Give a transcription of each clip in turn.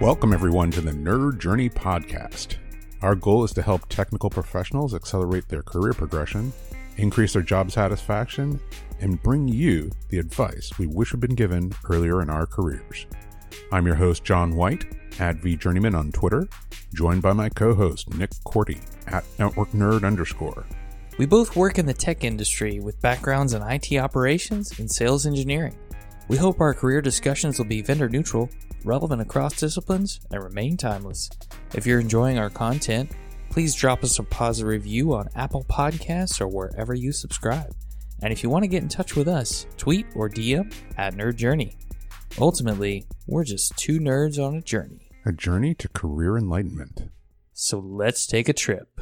Welcome, everyone, to the Nerd Journey Podcast. Our goal is to help technical professionals accelerate their career progression, increase their job satisfaction, and bring you the advice we wish had been given earlier in our careers. I'm your host, John White, at VJourneyman on Twitter, joined by my co host, Nick Korte, at Network Nerd underscore. We both work in the tech industry with backgrounds in IT operations and sales engineering. We hope our career discussions will be vendor neutral, relevant across disciplines, and remain timeless. If you're enjoying our content, please drop us a positive review on Apple Podcasts or wherever you subscribe. And if you want to get in touch with us, tweet or DM at Nerd Journey. Ultimately, we're just two nerds on a journey. A journey to career enlightenment. So let's take a trip.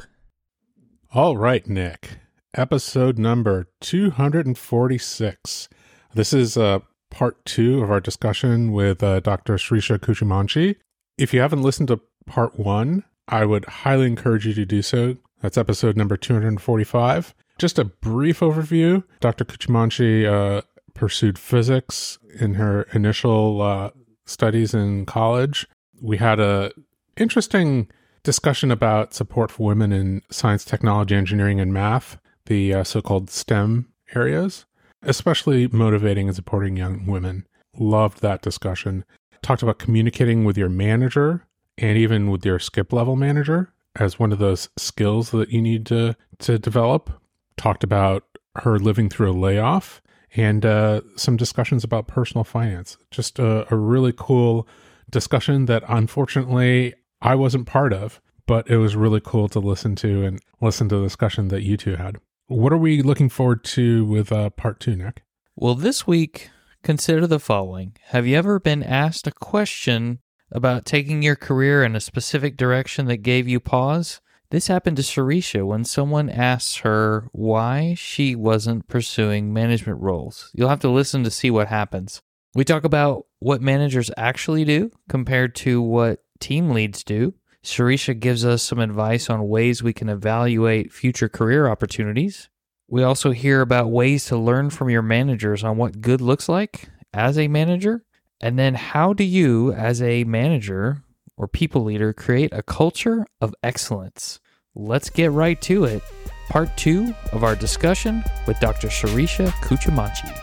All right, Nick. Episode number 246. This is uh, part two of our discussion with uh, Dr. Sirisha Kuchimanchi. If you haven't listened to part one, I would highly encourage you to do so. That's episode number 245. Just a brief overview Dr. Kuchimanchi uh, pursued physics in her initial uh, studies in college. We had a interesting discussion about support for women in science, technology, engineering, and math, the uh, so called STEM areas especially motivating and supporting young women. Loved that discussion. Talked about communicating with your manager and even with your skip level manager as one of those skills that you need to to develop. Talked about her living through a layoff and uh, some discussions about personal finance. Just a, a really cool discussion that unfortunately I wasn't part of, but it was really cool to listen to and listen to the discussion that you two had. What are we looking forward to with uh, part two, Nick? Well, this week, consider the following Have you ever been asked a question about taking your career in a specific direction that gave you pause? This happened to Sirisha when someone asked her why she wasn't pursuing management roles. You'll have to listen to see what happens. We talk about what managers actually do compared to what team leads do. Sirisha gives us some advice on ways we can evaluate future career opportunities. We also hear about ways to learn from your managers on what good looks like as a manager. And then, how do you, as a manager or people leader, create a culture of excellence? Let's get right to it. Part two of our discussion with Dr. Sirisha Kuchimanchi.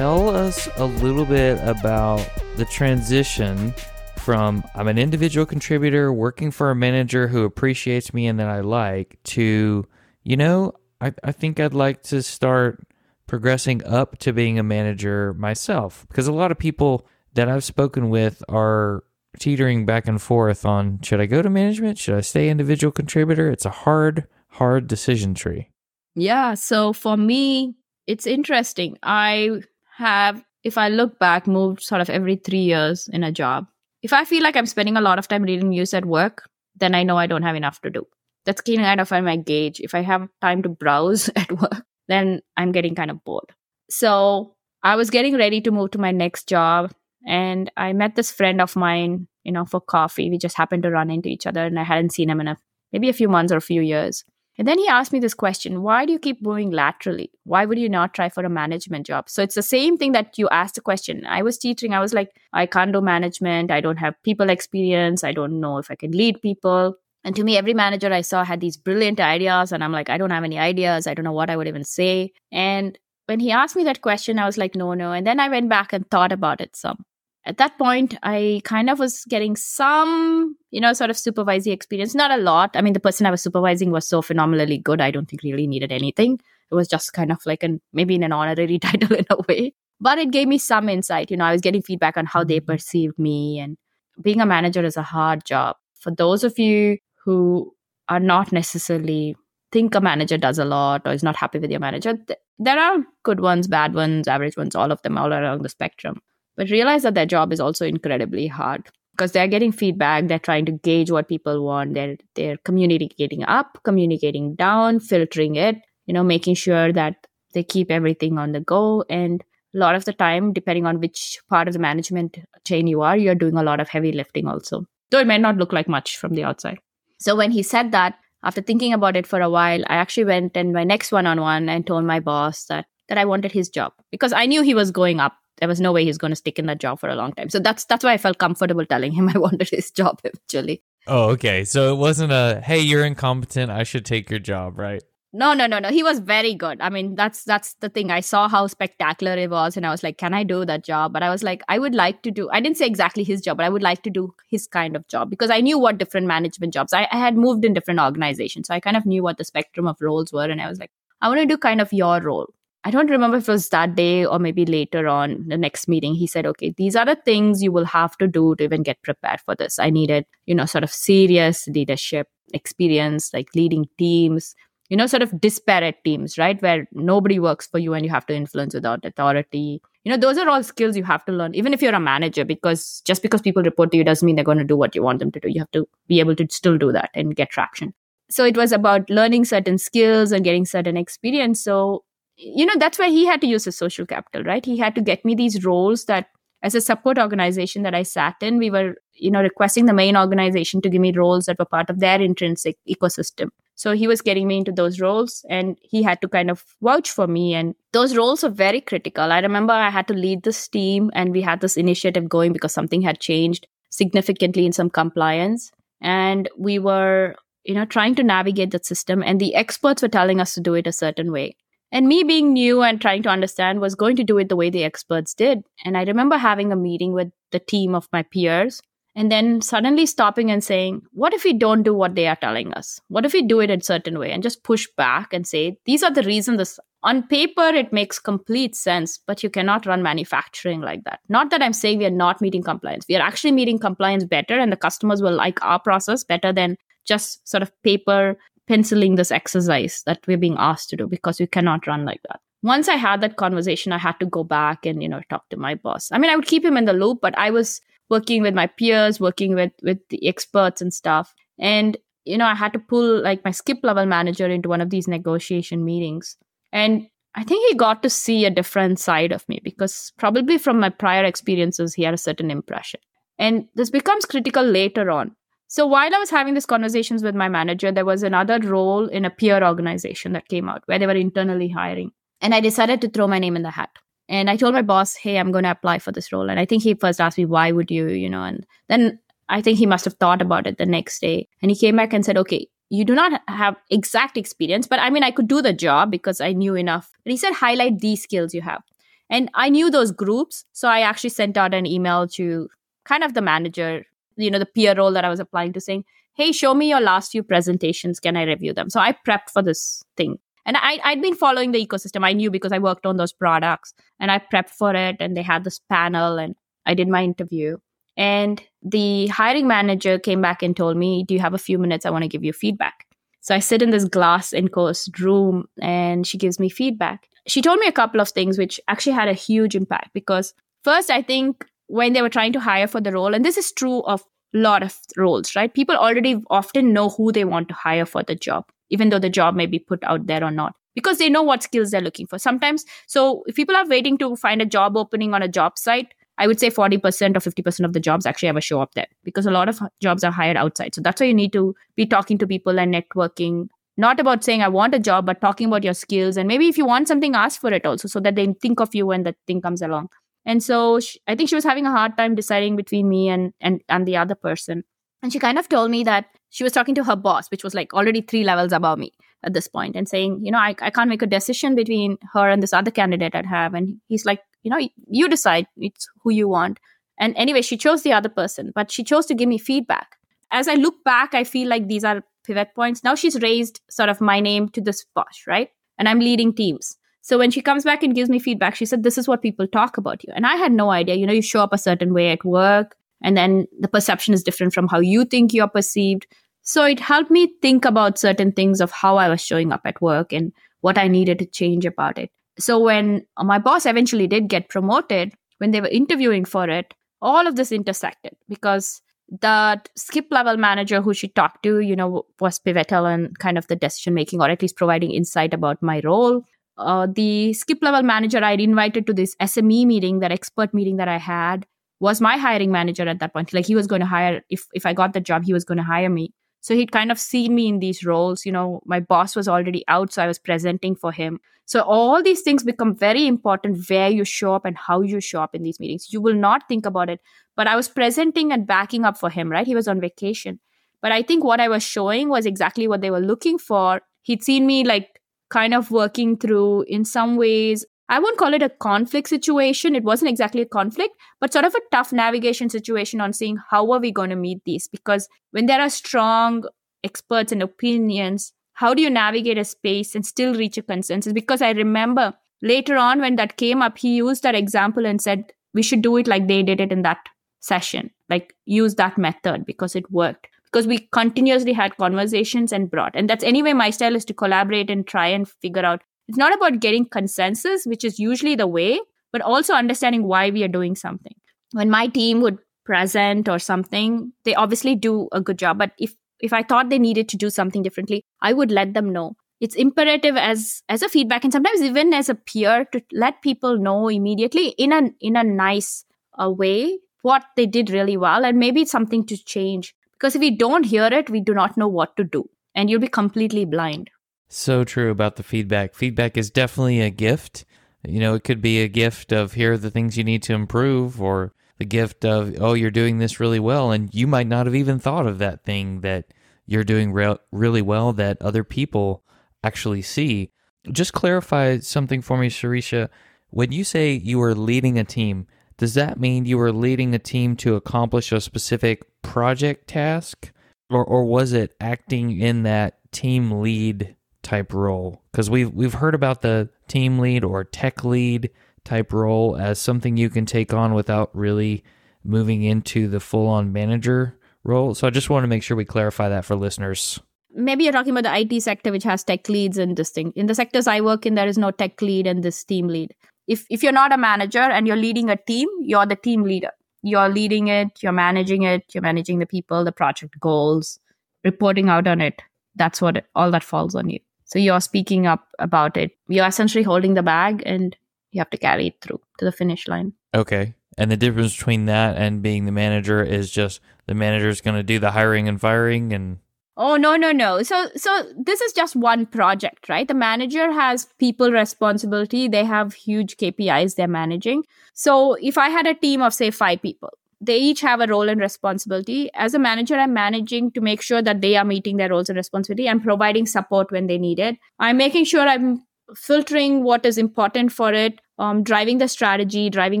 Tell us a little bit about the transition from I'm an individual contributor working for a manager who appreciates me and that I like to, you know, I, I think I'd like to start progressing up to being a manager myself. Because a lot of people that I've spoken with are teetering back and forth on should I go to management? Should I stay individual contributor? It's a hard, hard decision tree. Yeah. So for me, it's interesting. I have, if I look back, moved sort of every three years in a job. If I feel like I'm spending a lot of time reading news at work, then I know I don't have enough to do. That's kind of my gauge. If I have time to browse at work, then I'm getting kind of bored. So I was getting ready to move to my next job, and I met this friend of mine, you know, for coffee. We just happened to run into each other, and I hadn't seen him in a maybe a few months or a few years. And then he asked me this question Why do you keep moving laterally? Why would you not try for a management job? So it's the same thing that you asked the question. I was teaching, I was like, I can't do management. I don't have people experience. I don't know if I can lead people. And to me, every manager I saw had these brilliant ideas. And I'm like, I don't have any ideas. I don't know what I would even say. And when he asked me that question, I was like, no, no. And then I went back and thought about it some at that point i kind of was getting some you know sort of supervising experience. Not a lot. I mean the person i was supervising was so phenomenally good i don't think really needed anything. It was just kind of like an maybe in an honorary title in a way. But it gave me some insight you know i was getting feedback on how they mm-hmm. perceived me and being a manager is a hard job. For those of you who are not necessarily think a manager does a lot or is not happy with your manager th- there are good ones bad ones average ones all of them all along the spectrum but realize that their job is also incredibly hard because they're getting feedback they're trying to gauge what people want they're they're communicating up communicating down filtering it you know making sure that they keep everything on the go and a lot of the time depending on which part of the management chain you are you're doing a lot of heavy lifting also though it may not look like much from the outside. So when he said that, after thinking about it for a while, I actually went and my next one on one and told my boss that that I wanted his job because I knew he was going up. There was no way he's going to stick in that job for a long time. So that's that's why I felt comfortable telling him I wanted his job eventually. Oh, okay. So it wasn't a hey, you're incompetent. I should take your job, right? No, no, no, no. He was very good. I mean, that's that's the thing. I saw how spectacular it was, and I was like, "Can I do that job?" But I was like, I would like to do. I didn't say exactly his job, but I would like to do his kind of job because I knew what different management jobs. I, I had moved in different organizations, so I kind of knew what the spectrum of roles were, and I was like, I want to do kind of your role. I don't remember if it was that day or maybe later on the next meeting. He said, okay, these are the things you will have to do to even get prepared for this. I needed, you know, sort of serious leadership experience, like leading teams, you know, sort of disparate teams, right? Where nobody works for you and you have to influence without authority. You know, those are all skills you have to learn, even if you're a manager, because just because people report to you doesn't mean they're going to do what you want them to do. You have to be able to still do that and get traction. So it was about learning certain skills and getting certain experience. So, you know, that's why he had to use his social capital, right? He had to get me these roles that as a support organization that I sat in, we were, you know, requesting the main organization to give me roles that were part of their intrinsic ecosystem. So he was getting me into those roles and he had to kind of vouch for me. And those roles are very critical. I remember I had to lead this team and we had this initiative going because something had changed significantly in some compliance. And we were, you know, trying to navigate that system. And the experts were telling us to do it a certain way. And me being new and trying to understand was going to do it the way the experts did. And I remember having a meeting with the team of my peers and then suddenly stopping and saying, What if we don't do what they are telling us? What if we do it in a certain way and just push back and say, These are the reasons this on paper it makes complete sense, but you cannot run manufacturing like that. Not that I'm saying we are not meeting compliance. We are actually meeting compliance better and the customers will like our process better than just sort of paper penciling this exercise that we're being asked to do because we cannot run like that. Once i had that conversation i had to go back and you know talk to my boss. I mean i would keep him in the loop but i was working with my peers working with with the experts and stuff. And you know i had to pull like my skip level manager into one of these negotiation meetings. And i think he got to see a different side of me because probably from my prior experiences he had a certain impression. And this becomes critical later on so while I was having these conversations with my manager, there was another role in a peer organization that came out where they were internally hiring. And I decided to throw my name in the hat. And I told my boss, hey, I'm going to apply for this role. And I think he first asked me, why would you, you know, and then I think he must have thought about it the next day. And he came back and said, okay, you do not have exact experience, but I mean, I could do the job because I knew enough. But he said, highlight these skills you have. And I knew those groups. So I actually sent out an email to kind of the manager you know the peer role that i was applying to saying hey show me your last few presentations. Can i review them? So i prepped for this thing. And I, i'd been following the ecosystem. I knew because i worked on those products and i prepped for it and they had this panel and i did my interview. And the hiring manager came back and told me do you have a few minutes? I want to give you feedback. So i sit in this glass enclosed room and she gives me feedback. She told me a couple of things which actually had a huge impact because first i think when they were trying to hire for the role. And this is true of a lot of roles right? People already often know who they want to hire for the job even though the job may be put out there or not because they know what skills they're looking for. Sometimes so if people are waiting to find a job opening on a job site i would say 40% or 50% of the jobs actually ever show up there because a lot of jobs are hired outside. So that's why you need to be talking to people and networking not about saying i want a job but talking about your skills. And maybe if you want something ask for it also so that they think of you when that thing comes along and so she, i think she was having a hard time deciding between me and and and the other person. And she kind of told me that she was talking to her boss which was like already three levels above me at this point and saying you know i, I can't make a decision between her and this other candidate i'd have. And he's like you know you decide. It's who you want. And anyway she chose the other person but she chose to give me feedback. As i look back i feel like these are pivot points. Now she's raised sort of my name to this boss right? And i'm leading teams so when she comes back and gives me feedback, she said, This is what people talk about you. And I had no idea. You know, you show up a certain way at work, and then the perception is different from how you think you're perceived. So it helped me think about certain things of how I was showing up at work and what I needed to change about it. So when my boss eventually did get promoted, when they were interviewing for it, all of this intersected because that skip level manager who she talked to, you know, was pivotal in kind of the decision making or at least providing insight about my role uh, the skip level manager I'd invited to this SME meeting, that expert meeting that I had, was my hiring manager at that point. Like he was going to hire if if I got the job, he was going to hire me. So he'd kind of seen me in these roles. You know, my boss was already out, so I was presenting for him. So all these things become very important where you show up and how you show up in these meetings. You will not think about it, but I was presenting and backing up for him, right? He was on vacation. But I think what I was showing was exactly what they were looking for. He'd seen me like kind of working through in some ways I won't call it a conflict situation. It wasn't exactly a conflict, but sort of a tough navigation situation on seeing how are we going to meet these? Because when there are strong experts and opinions, how do you navigate a space and still reach a consensus? Because I remember later on when that came up, he used that example and said, we should do it like they did it in that session, like use that method because it worked. Because we continuously had conversations and brought. And that's anyway, my style is to collaborate and try and figure out it's not about getting consensus, which is usually the way, but also understanding why we are doing something. When my team would present or something, they obviously do a good job. But if if I thought they needed to do something differently, I would let them know. It's imperative as as a feedback and sometimes even as a peer to let people know immediately in a in a nice uh, way what they did really well and maybe something to change. Because if we don't hear it, we do not know what to do and you'll be completely blind. So true about the feedback. Feedback is definitely a gift. You know, it could be a gift of here are the things you need to improve, or the gift of, oh, you're doing this really well. And you might not have even thought of that thing that you're doing re- really well that other people actually see. Just clarify something for me, Sirisha. When you say you are leading a team, does that mean you were leading a team to accomplish a specific project task? Or, or was it acting in that team lead type role because we've we've heard about the team lead or tech lead type role as something you can take on without really moving into the full on manager role. So I just want to make sure we clarify that for listeners. Maybe you're talking about the IT sector, which has tech leads and this thing. In the sectors I work in, there is no tech lead and this team lead. If if you're not a manager and you're leading a team, you're the team leader. You're leading it, you're managing it, you're managing the people, the project goals, reporting out on it. That's what it, all that falls on you. So you're speaking up about it. You're essentially holding the bag and you have to carry it through to the finish line. Okay. And the difference between that and being the manager is just the manager is going to do the hiring and firing and Oh no no no. So so this is just one project, right? The manager has people responsibility. They have huge KPIs they're managing. So if I had a team of say 5 people, they each have a role and responsibility. As a manager, I'm managing to make sure that they are meeting their roles and responsibility. I'm providing support when they need it. I'm making sure I'm filtering what is important for it, um, driving the strategy, driving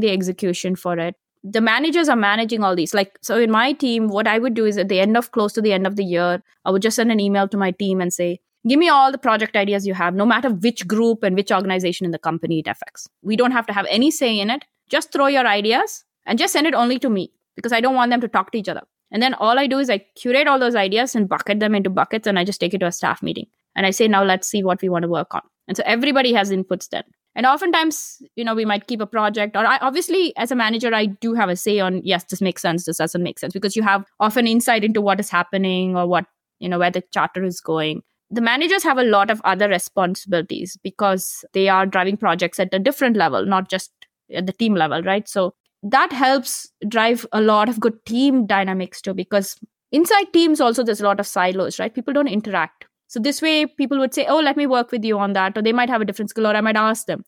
the execution for it. The managers are managing all these. Like, so in my team, what I would do is at the end of close to the end of the year, I would just send an email to my team and say, give me all the project ideas you have, no matter which group and which organization in the company it affects. We don't have to have any say in it. Just throw your ideas and just send it only to me because I don't want them to talk to each other. And then all I do is I curate all those ideas and bucket them into buckets and I just take it to a staff meeting. And I say, now let's see what we want to work on. And so everybody has inputs then. And oftentimes, you know, we might keep a project, or I, obviously, as a manager, I do have a say on yes, this makes sense, this doesn't make sense, because you have often insight into what is happening or what, you know, where the charter is going. The managers have a lot of other responsibilities because they are driving projects at a different level, not just at the team level, right? So that helps drive a lot of good team dynamics too because inside teams also there's a lot of silos right people don't interact so this way people would say oh let me work with you on that or they might have a different skill or i might ask them.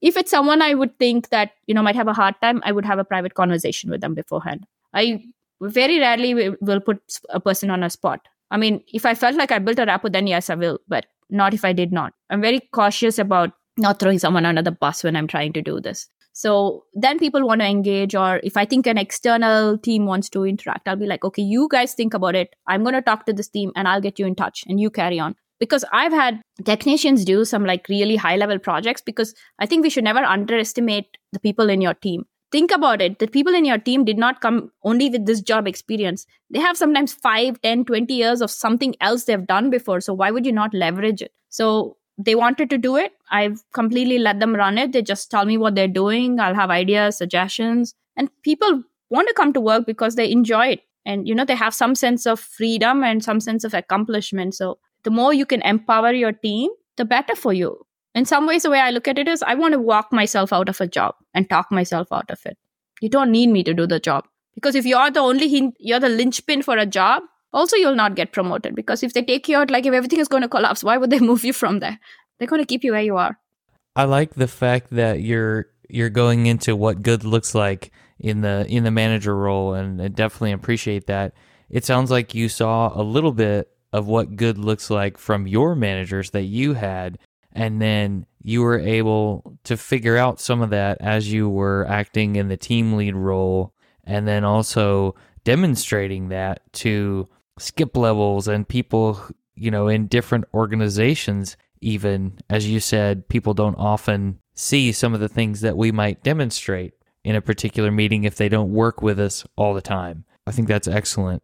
If it's someone i would think that you know might have a hard time i would have a private conversation with them beforehand. I very rarely will put a person on a spot. I mean if i felt like i built a rapport then yes i will but not if i did not. I'm very cautious about not throwing someone under the bus when i'm trying to do this so then people want to engage, or if I think an external team wants to interact, I'll be like, okay, you guys think about it. I'm going to talk to this team and I'll get you in touch and you carry on. Because I've had technicians do some like really high level projects because I think we should never underestimate the people in your team. Think about it. The people in your team did not come only with this job experience. They have sometimes 5, 10, 20 years of something else they've done before. So why would you not leverage it? So they wanted to do it. I've completely let them run it. They just tell me what they're doing. I'll have ideas, suggestions. And people want to come to work because they enjoy it. And, you know, they have some sense of freedom and some sense of accomplishment. So the more you can empower your team, the better for you. In some ways, the way I look at it is I want to walk myself out of a job and talk myself out of it. You don't need me to do the job. Because if you're the only, you're the linchpin for a job, also you'll not get promoted. Because if they take you out, like if everything is going to collapse, why would they move you from there? They're going to keep you where you are. I like the fact that you're you're going into what good looks like in the in the manager role and I definitely appreciate that. It sounds like you saw a little bit of what good looks like from your managers that you had and then you were able to figure out some of that as you were acting in the team lead role and then also demonstrating that to skip levels and people you know in different organizations even as you said people don't often see some of the things that we might demonstrate in a particular meeting if they don't work with us all the time i think that's excellent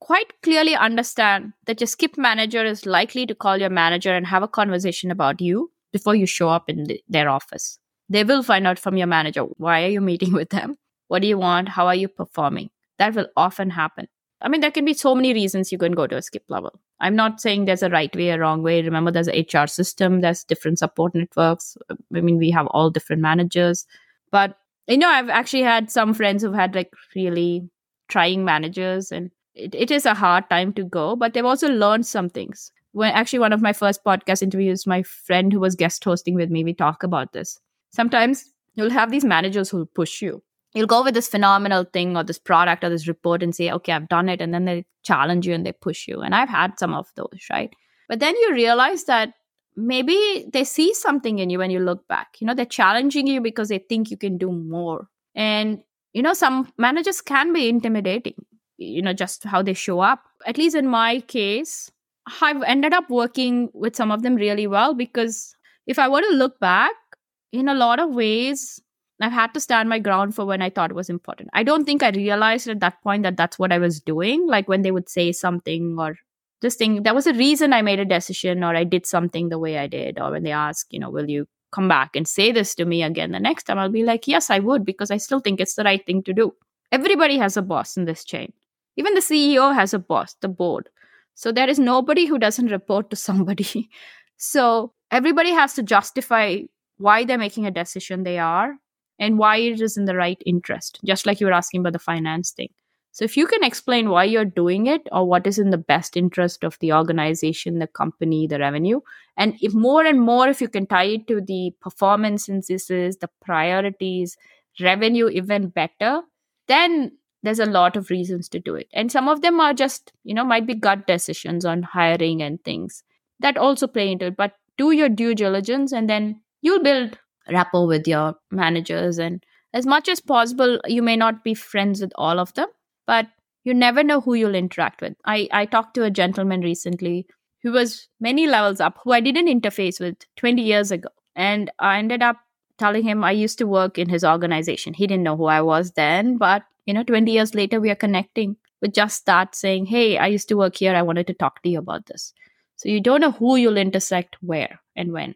quite clearly understand that your skip manager is likely to call your manager and have a conversation about you before you show up in the, their office. They will find out from your manager why are you meeting with them? What do you want? How are you performing? That will often happen. I mean, there can be so many reasons you can go to a skip level. I'm not saying there's a right way or wrong way. Remember, there's an HR system, there's different support networks. I mean, we have all different managers. But, you know, I've actually had some friends who've had like really trying managers and it, it is a hard time to go, but they've also learned some things. When actually one of my first podcast interviews, my friend who was guest hosting with me, we talk about this. Sometimes you'll have these managers who'll push you. You'll go with this phenomenal thing or this product or this report and say, okay, I've done it. And then they challenge you and they push you. And I've had some of those, right? But then you realize that maybe they see something in you when you look back. You know, they're challenging you because they think you can do more. And, you know, some managers can be intimidating you know just how they show up at least in my case i've ended up working with some of them really well because if i were to look back in a lot of ways i've had to stand my ground for when i thought was important. I don't think i realized at that point that that's what i was doing like when they would say something or this thing. There was a reason i made a decision or i did something the way i did. Or when they ask you know will you come back and say this to me again the next time? I'll be like yes i would because i still think it's the right thing to do. Everybody has a boss in this chain. Even the CEO has a boss, the board. So there is nobody who doesn't report to somebody. so everybody has to justify why they're making a decision they are and why it is in the right interest, just like you were asking about the finance thing. So if you can explain why you're doing it or what is in the best interest of the organization, the company, the revenue, and if more and more if you can tie it to the performance indices, the priorities, revenue even better, then there's a lot of reasons to do it and some of them are just you know might be gut decisions on hiring and things that also play into it but do your due diligence and then you'll build rapport with your managers and as much as possible you may not be friends with all of them but you never know who you'll interact with. I i talked to a gentleman recently who was many levels up who i didn't interface with 20 years ago. And i ended up telling him i used to work in his organization. He didn't know who i was then but you know 20 years later we are connecting with just that saying hey i used to work here. I wanted to talk to you about this. So you don't know who you'll intersect where and when.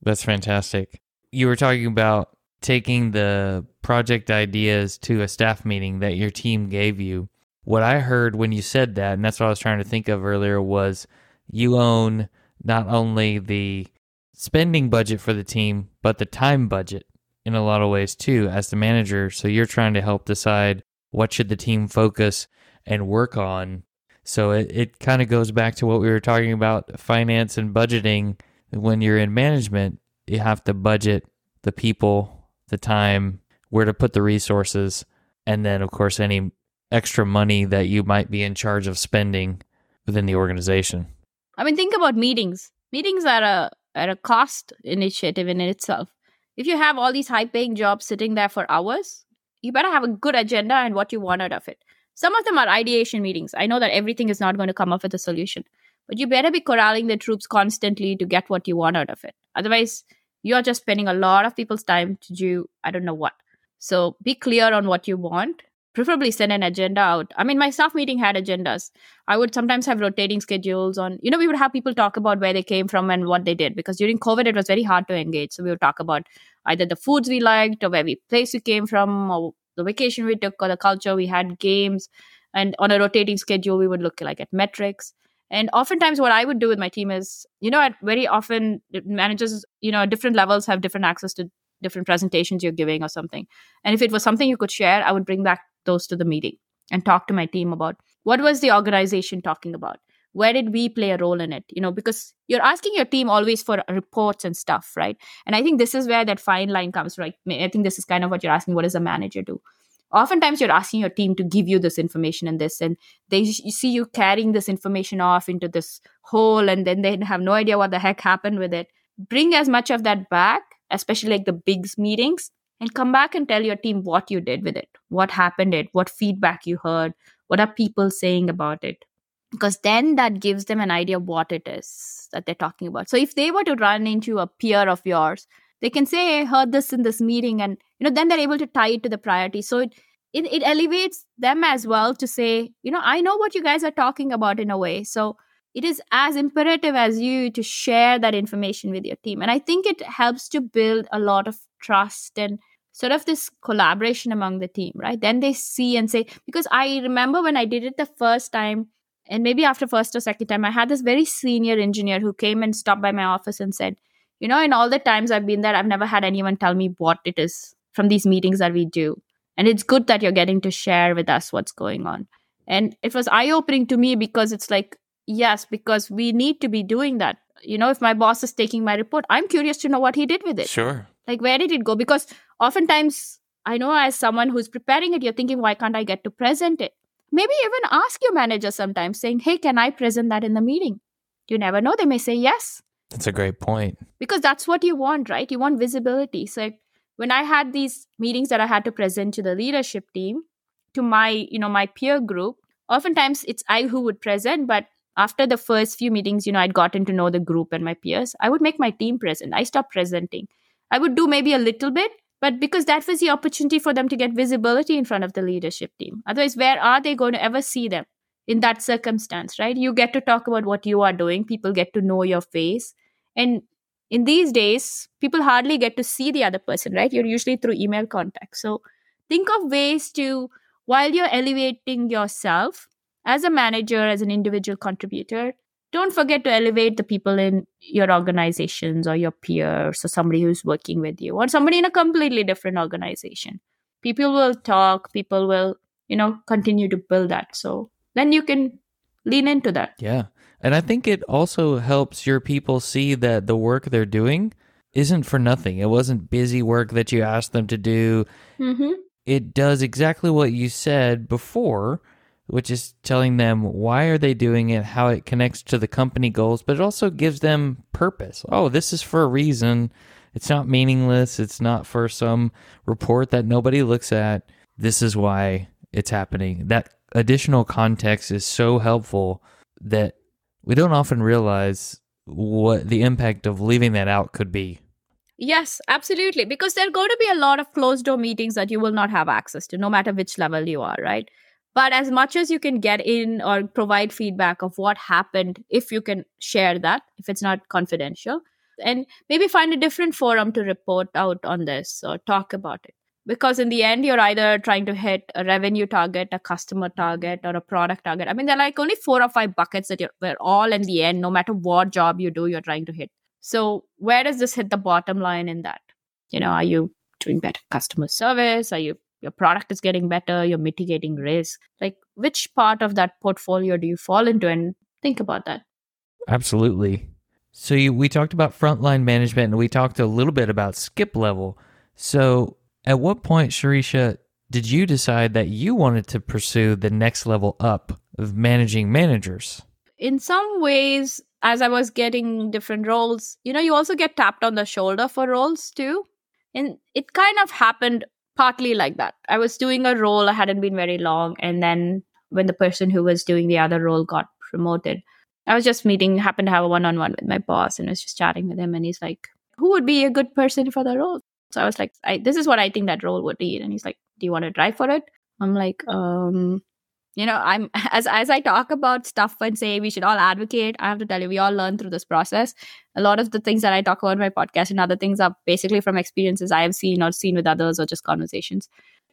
That's fantastic you were talking about taking the project ideas to a staff meeting that your team gave you what i heard when you said that and that's what i was trying to think of earlier was you own not only the spending budget for the team but the time budget in a lot of ways too as the manager. So you're trying to help decide what should the team focus and work on. So it, it kind of goes back to what we were talking about finance and budgeting. When you're in management, you have to budget the people, the time, where to put the resources, and then, of course, any extra money that you might be in charge of spending within the organization. I mean, think about meetings. Meetings are a, are a cost initiative in itself if you have all these high paying jobs sitting there for hours, you better have a good agenda and what you want out of it. Some of them are ideation meetings. I know that everything is not going to come up with a solution, but you better be corralling the troops constantly to get what you want out of it. Otherwise, you're just spending a lot of people's time to do I don't know what. So be clear on what you want preferably send an agenda out. I mean, my staff meeting had agendas. I would sometimes have rotating schedules on, you know, we would have people talk about where they came from and what they did because during COVID, it was very hard to engage. So we would talk about either the foods we liked or where we place we came from or the vacation we took or the culture. We had games. And on a rotating schedule, we would look like at metrics. And oftentimes, what I would do with my team is, you know, very often managers, you know, different levels have different access to different presentations you're giving or something. And if it was something you could share, I would bring back those to the meeting and talk to my team about what was the organization talking about? Where did we play a role in it? You know because you're asking your team always for reports and stuff right? And i think this is where that fine line comes right? I think this is kind of what you're asking what does a manager do oftentimes you're asking your team to give you this information and this and they see you carrying this information off into this hole and then they have no idea what the heck happened with it. Bring as much of that back especially like the big meetings and come back and tell your team what you did with it what happened it what feedback you heard what are people saying about it. Because then that gives them an idea of what it is that they're talking about. So if they were to run into a peer of yours they can say i heard this in this meeting and you know then they're able to tie it to the priority. So it, it it elevates them as well to say you know i know what you guys are talking about in a way. So it is as imperative as you to share that information with your team. And i think it helps to build a lot of trust and sort of this collaboration among the team right? Then they see and say because i remember when i did it the first time and maybe after first or second time i had this very senior engineer who came and stopped by my office and said you know in all the times i've been there i've never had anyone tell me what it is from these meetings that we do. And it's good that you're getting to share with us what's going on. And it was eye opening to me because it's like yes because we need to be doing that. You know if my boss is taking my report i'm curious to know what he did with it. Sure. Like where did it go? Because oftentimes i know as someone who's preparing it you're thinking why can't i get to present it? Maybe even ask your manager sometimes saying hey can i present that in the meeting? You never know. They may say yes that's a great point. Because that's what you want right? You want visibility. So when i had these meetings that i had to present to the leadership team to my you know my peer group oftentimes it's i who would present but after the first few meetings you know i'd gotten to know the group and my peers. I would make my team present. I stopped presenting. I would do maybe a little bit but because that was the opportunity for them to get visibility in front of the leadership team. Otherwise where are they going to ever see them in that circumstance right? You get to talk about what you are doing. People get to know your face and in these days people hardly get to see the other person right? You're usually through email contact. So think of ways to while you're elevating yourself as a manager as an individual contributor don't forget to elevate the people in your organizations or your peers or somebody who's working with you or somebody in a completely different organization. People will talk people will you know continue to build that. So then you can lean into that. Yeah and i think it also helps your people see that the work they're doing isn't for nothing it wasn't busy work that you asked them to do mm-hmm. it does exactly what you said before which is telling them why are they doing it, how it connects to the company goals, but it also gives them purpose. Oh, this is for a reason. It's not meaningless. It's not for some report that nobody looks at. This is why it's happening. That additional context is so helpful that we don't often realize what the impact of leaving that out could be. Yes, absolutely. Because there are going to be a lot of closed door meetings that you will not have access to, no matter which level you are, right? but as much as you can get in or provide feedback of what happened if you can share that if it's not confidential and maybe find a different forum to report out on this or talk about it because in the end you're either trying to hit a revenue target a customer target or a product target i mean there are like only four or five buckets that you're all in the end no matter what job you do you're trying to hit so where does this hit the bottom line in that you know are you doing better customer service are you your product is getting better, you're mitigating risk. Like, which part of that portfolio do you fall into? And think about that. Absolutely. So, you, we talked about frontline management and we talked a little bit about skip level. So, at what point, Sirisha, did you decide that you wanted to pursue the next level up of managing managers? In some ways, as I was getting different roles, you know, you also get tapped on the shoulder for roles too. And it kind of happened partly like that. I was doing a role, I hadn't been very long. And then when the person who was doing the other role got promoted, I was just meeting, happened to have a one on one with my boss and I was just chatting with him. And he's like, Who would be a good person for the role? So I was like, I, This is what I think that role would be. And he's like, Do you want to try for it? I'm like, um, you know i'm as as i talk about stuff and say we should all advocate i have to tell you we all learn through this process. A lot of the things that i talk about in my podcast and other things are basically from experiences i have seen or seen with others or just conversations.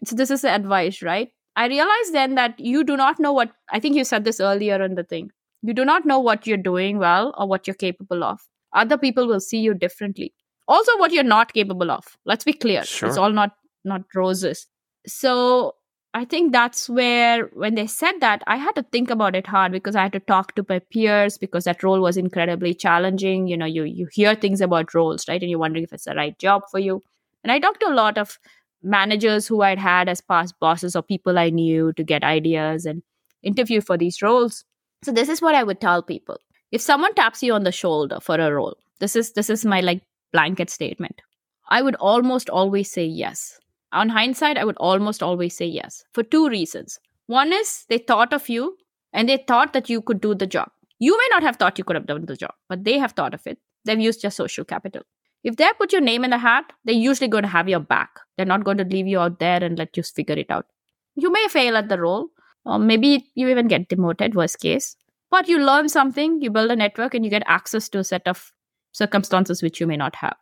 So this is the advice right? I realized then that you do not know what i think you said this earlier in the thing. You do not know what you're doing well or what you're capable of. Other people will see you differently also what you're not capable of. Let's be clear. Sure. It's all not not roses. So I think that's where when they said that, I had to think about it hard because I had to talk to my peers because that role was incredibly challenging. You know, you you hear things about roles, right? And you're wondering if it's the right job for you. And I talked to a lot of managers who I'd had as past bosses or people I knew to get ideas and interview for these roles. So this is what I would tell people. If someone taps you on the shoulder for a role, this is this is my like blanket statement. I would almost always say yes. On hindsight, I would almost always say yes for two reasons. One is they thought of you and they thought that you could do the job. You may not have thought you could have done the job, but they have thought of it. They've used your social capital. If they put your name in the hat, they're usually going to have your back. They're not going to leave you out there and let you figure it out. You may fail at the role, or maybe you even get demoted, worst case. But you learn something, you build a network, and you get access to a set of circumstances which you may not have.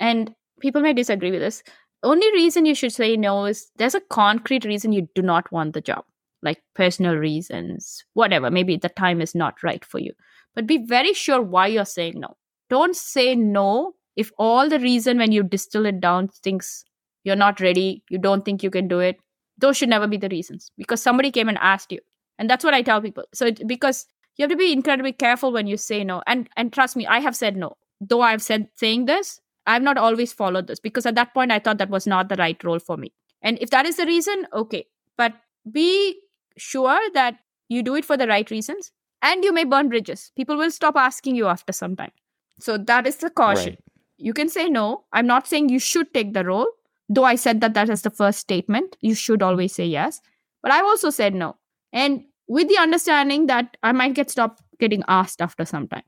And people may disagree with this. Only reason you should say no is there's a concrete reason you do not want the job, like personal reasons, whatever. Maybe the time is not right for you. But be very sure why you're saying no. Don't say no if all the reason when you distill it down thinks you're not ready, you don't think you can do it, those should never be the reasons because somebody came and asked you. And that's what I tell people. So it, because you have to be incredibly careful when you say no. And and trust me, I have said no. Though I've said saying this, I've not always followed this because at that point I thought that was not the right role for me. And if that is the reason, okay. But be sure that you do it for the right reasons and you may burn bridges. People will stop asking you after some time. So that is the caution. Right. You can say no. I'm not saying you should take the role, though I said that that is the first statement. You should always say yes. But I've also said no. And with the understanding that I might get stopped getting asked after some time.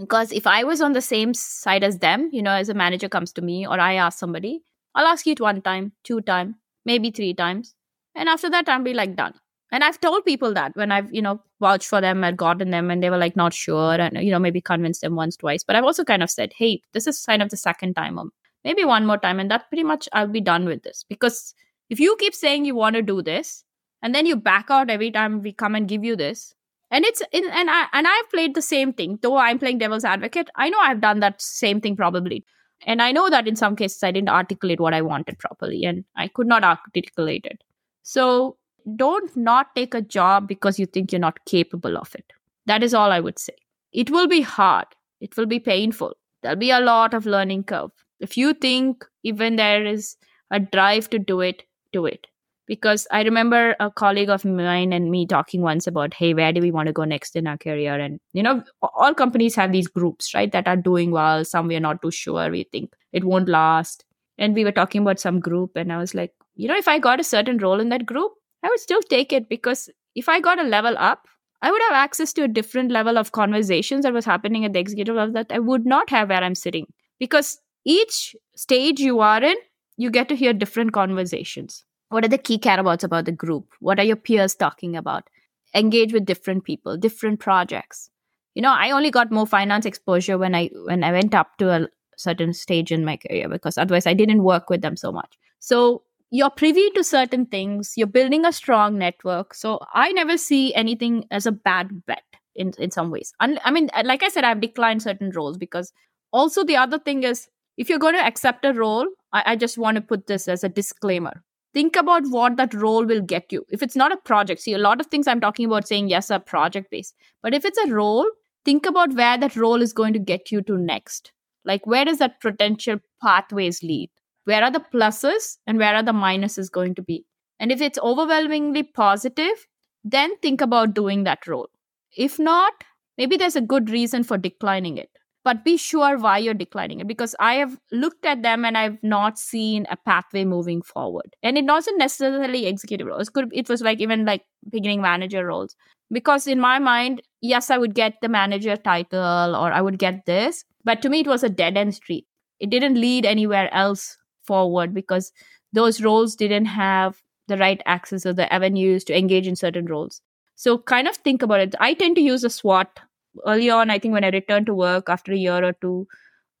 Because if I was on the same side as them, you know, as a manager comes to me or I ask somebody, I'll ask you it one time, two time, maybe three times. And after that, I'll be like done. And I've told people that when I've, you know, vouched for them and gotten them and they were like not sure and, you know, maybe convinced them once, twice. But I've also kind of said, hey, this is kind of the second time or maybe one more time. And that pretty much I'll be done with this. Because if you keep saying you want to do this and then you back out every time we come and give you this, and it's in, and I and I've played the same thing. Though I'm playing devil's advocate, I know I've done that same thing probably. And I know that in some cases I didn't articulate what I wanted properly and I could not articulate it. So don't not take a job because you think you're not capable of it. That is all I would say. It will be hard. It will be painful. There'll be a lot of learning curve. If you think even there is a drive to do it, do it. Because I remember a colleague of mine and me talking once about, hey, where do we want to go next in our career? And, you know, all companies have these groups, right, that are doing well. Some we're not too sure. We think it won't last. And we were talking about some group, and I was like, you know, if I got a certain role in that group, I would still take it because if I got a level up, I would have access to a different level of conversations that was happening at the executive level that I would not have where I'm sitting. Because each stage you are in, you get to hear different conversations. What are the key careabouts about the group? What are your peers talking about? Engage with different people, different projects. You know, I only got more finance exposure when I when I went up to a certain stage in my career because otherwise I didn't work with them so much. So you're privy to certain things you're building a strong network so i never see anything as a bad bet in in some ways And i mean uh, like i said i've declined certain roles because also the other thing is if you're going to accept a role I, I just want to put this as a disclaimer think about what that role will get you. If it's not a project see a lot of things i'm talking about saying yes are project based. But if it's a role think about where that role is going to get you to next. Like where does that potential pathways lead? Where are the pluses and where are the minuses going to be? And if it's overwhelmingly positive then think about doing that role. If not maybe there's a good reason for declining it but be sure why you're declining it because i have looked at them and i've not seen a pathway moving forward and it wasn't necessarily executive roles it, could, it was like even like beginning manager roles because in my mind yes i would get the manager title or i would get this but to me it was a dead end street it didn't lead anywhere else forward because those roles didn't have the right access or the avenues to engage in certain roles. So kind of think about it. I tend to use a SWOT. Early on, I think when I returned to work after a year or two,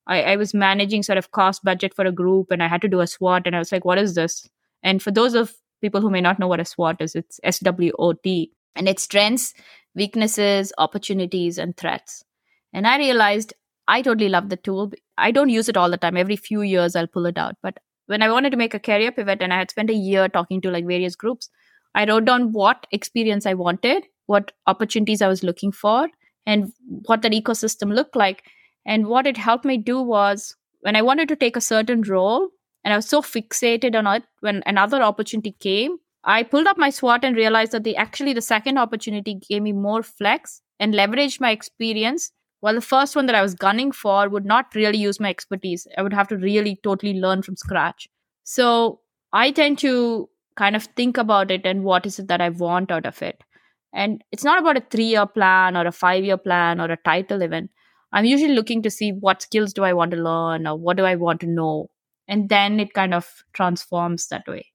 I, I was managing sort of cost budget for a group and I had to do a SWOT and I was like, what is this? And for those of people who may not know what a SWOT is, it's SWOT and it's strengths, weaknesses, opportunities, and threats. And I realized I totally love the tool. I don't use it all the time. Every few years, I'll pull it out. But when I wanted to make a career pivot and I had spent a year talking to like various groups, I wrote down what experience I wanted, what opportunities I was looking for, and what that ecosystem looked like. And what it helped me do was when I wanted to take a certain role and I was so fixated on it, when another opportunity came, I pulled up my SWOT and realized that the actually the second opportunity gave me more flex and leveraged my experience while the first one that I was gunning for would not really use my expertise. I would have to really totally learn from scratch. So I tend to kind of think about it and what is it that I want out of it. And it's not about a three year plan or a five year plan or a title even. I'm usually looking to see what skills do I want to learn or what do I want to know. And then it kind of transforms that way.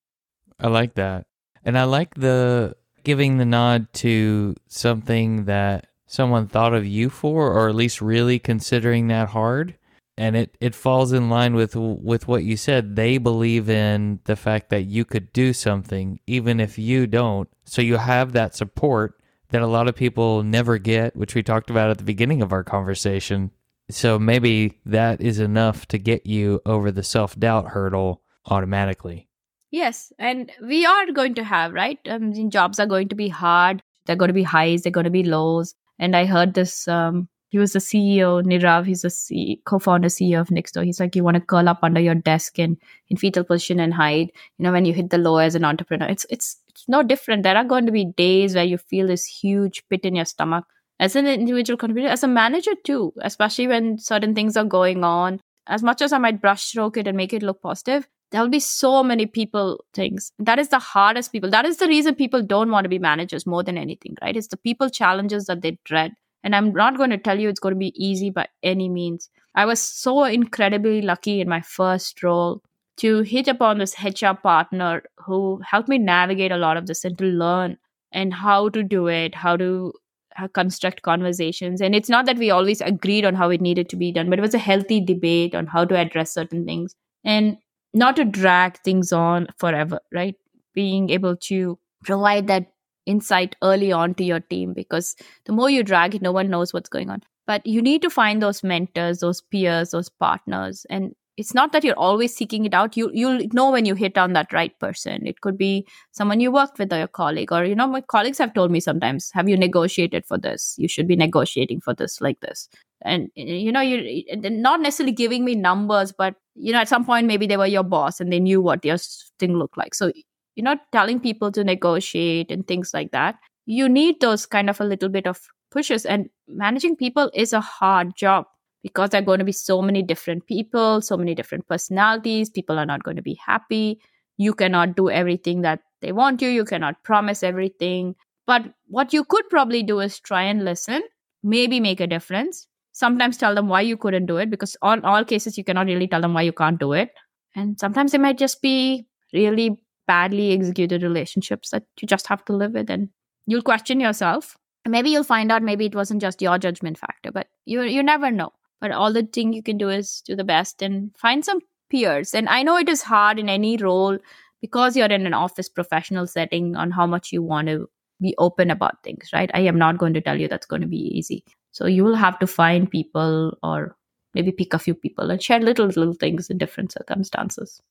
I like that. And I like the giving the nod to something that someone thought of you for, or at least really considering that hard. And it, it falls in line with with what you said. They believe in the fact that you could do something, even if you don't. So you have that support that a lot of people never get, which we talked about at the beginning of our conversation. So maybe that is enough to get you over the self doubt hurdle automatically. Yes, and we are going to have, right? I mean, jobs are going to be hard. They're going to be highs, they're going to be lows. And I heard this. Um, he was the CEO, Nirav. He's C- co-founder, CEO of Nextdoor. He's like, you want to curl up under your desk in in fetal position and hide. You know, when you hit the low as an entrepreneur, it's it's it's no different. There are going to be days where you feel this huge pit in your stomach as an individual contributor, as a manager too, especially when certain things are going on. As much as I might brushstroke it and make it look positive, there'll be so many people things that is the hardest people that is the reason people don't want to be managers more than anything right it's the people challenges that they dread and i'm not going to tell you it's going to be easy by any means i was so incredibly lucky in my first role to hit upon this hr partner who helped me navigate a lot of this and to learn and how to do it how to uh, construct conversations and it's not that we always agreed on how it needed to be done but it was a healthy debate on how to address certain things and not to drag things on forever, right? Being able to provide that insight early on to your team because the more you drag it, no one knows what's going on. But you need to find those mentors, those peers, those partners. And it's not that you're always seeking it out. You you'll know when you hit on that right person. It could be someone you worked with or your colleague, or you know, my colleagues have told me sometimes, have you negotiated for this? You should be negotiating for this like this and you know you not necessarily giving me numbers but you know at some point maybe they were your boss and they knew what your thing looked like so you're not telling people to negotiate and things like that. You need those kind of a little bit of pushes and managing people is a hard job because there are going to be so many different people so many different personalities people are not going to be happy. You cannot do everything that they want you you cannot promise everything. But what you could probably do is try and listen maybe make a difference. Sometimes tell them why you couldn't do it because on all cases you cannot really tell them why you can't do it. And sometimes they might just be really badly executed relationships that you just have to live with and you'll question yourself. Maybe you'll find out maybe it wasn't just your judgment factor but you you never know. But all the thing you can do is do the best and find some peers. And i know it is hard in any role because you're in an office professional setting on how much you want to be open about things right? I am not going to tell you that's going to be easy. So you will have to find people or maybe pick a few people and share little little things in different circumstances.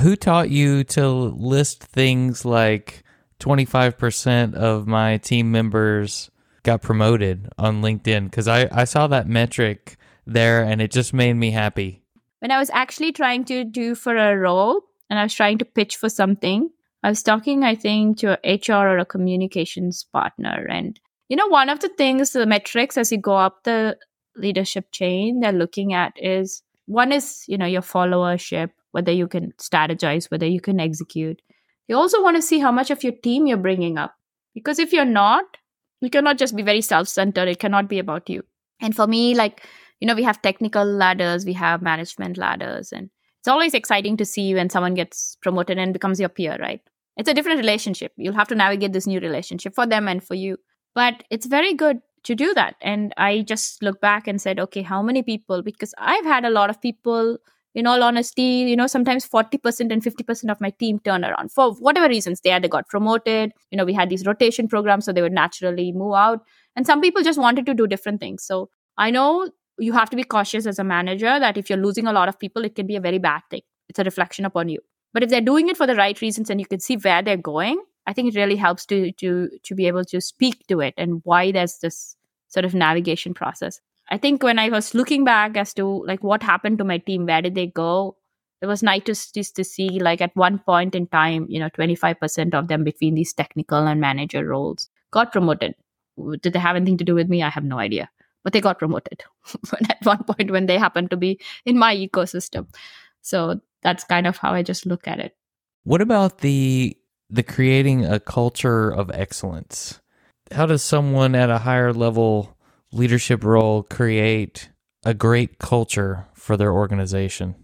Who taught you to list things like 25% of my team members got promoted on LinkedIn? Because I, I saw that metric there and it just made me happy. When I was actually trying to do for a role and I was trying to pitch for something, I was talking, I think, to a HR or a communications partner. And you know, one of the things, the metrics as you go up the leadership chain, they're looking at is one is, you know, your followership, whether you can strategize, whether you can execute. They also want to see how much of your team you're bringing up. Because if you're not, you cannot just be very self centered. It cannot be about you. And for me, like, you know, we have technical ladders, we have management ladders, and it's always exciting to see when someone gets promoted and becomes your peer, right? It's a different relationship. You'll have to navigate this new relationship for them and for you. But it's very good to do that. And I just look back and said, okay, how many people? Because I've had a lot of people, in all honesty, you know, sometimes 40% and 50% of my team turn around for whatever reasons. They either got promoted, you know, we had these rotation programs, so they would naturally move out. And some people just wanted to do different things. So I know you have to be cautious as a manager that if you're losing a lot of people, it can be a very bad thing. It's a reflection upon you. But if they're doing it for the right reasons and you can see where they're going, I think it really helps to to to be able to speak to it and why there's this sort of navigation process. I think when I was looking back as to like what happened to my team, where did they go? It was nice to, just to see like at one point in time, you know, 25% of them between these technical and manager roles got promoted. Did they have anything to do with me? I have no idea. But they got promoted at one point when they happened to be in my ecosystem. So that's kind of how I just look at it. What about the the creating a culture of excellence? How does someone at a higher level leadership role create a great culture for their organization?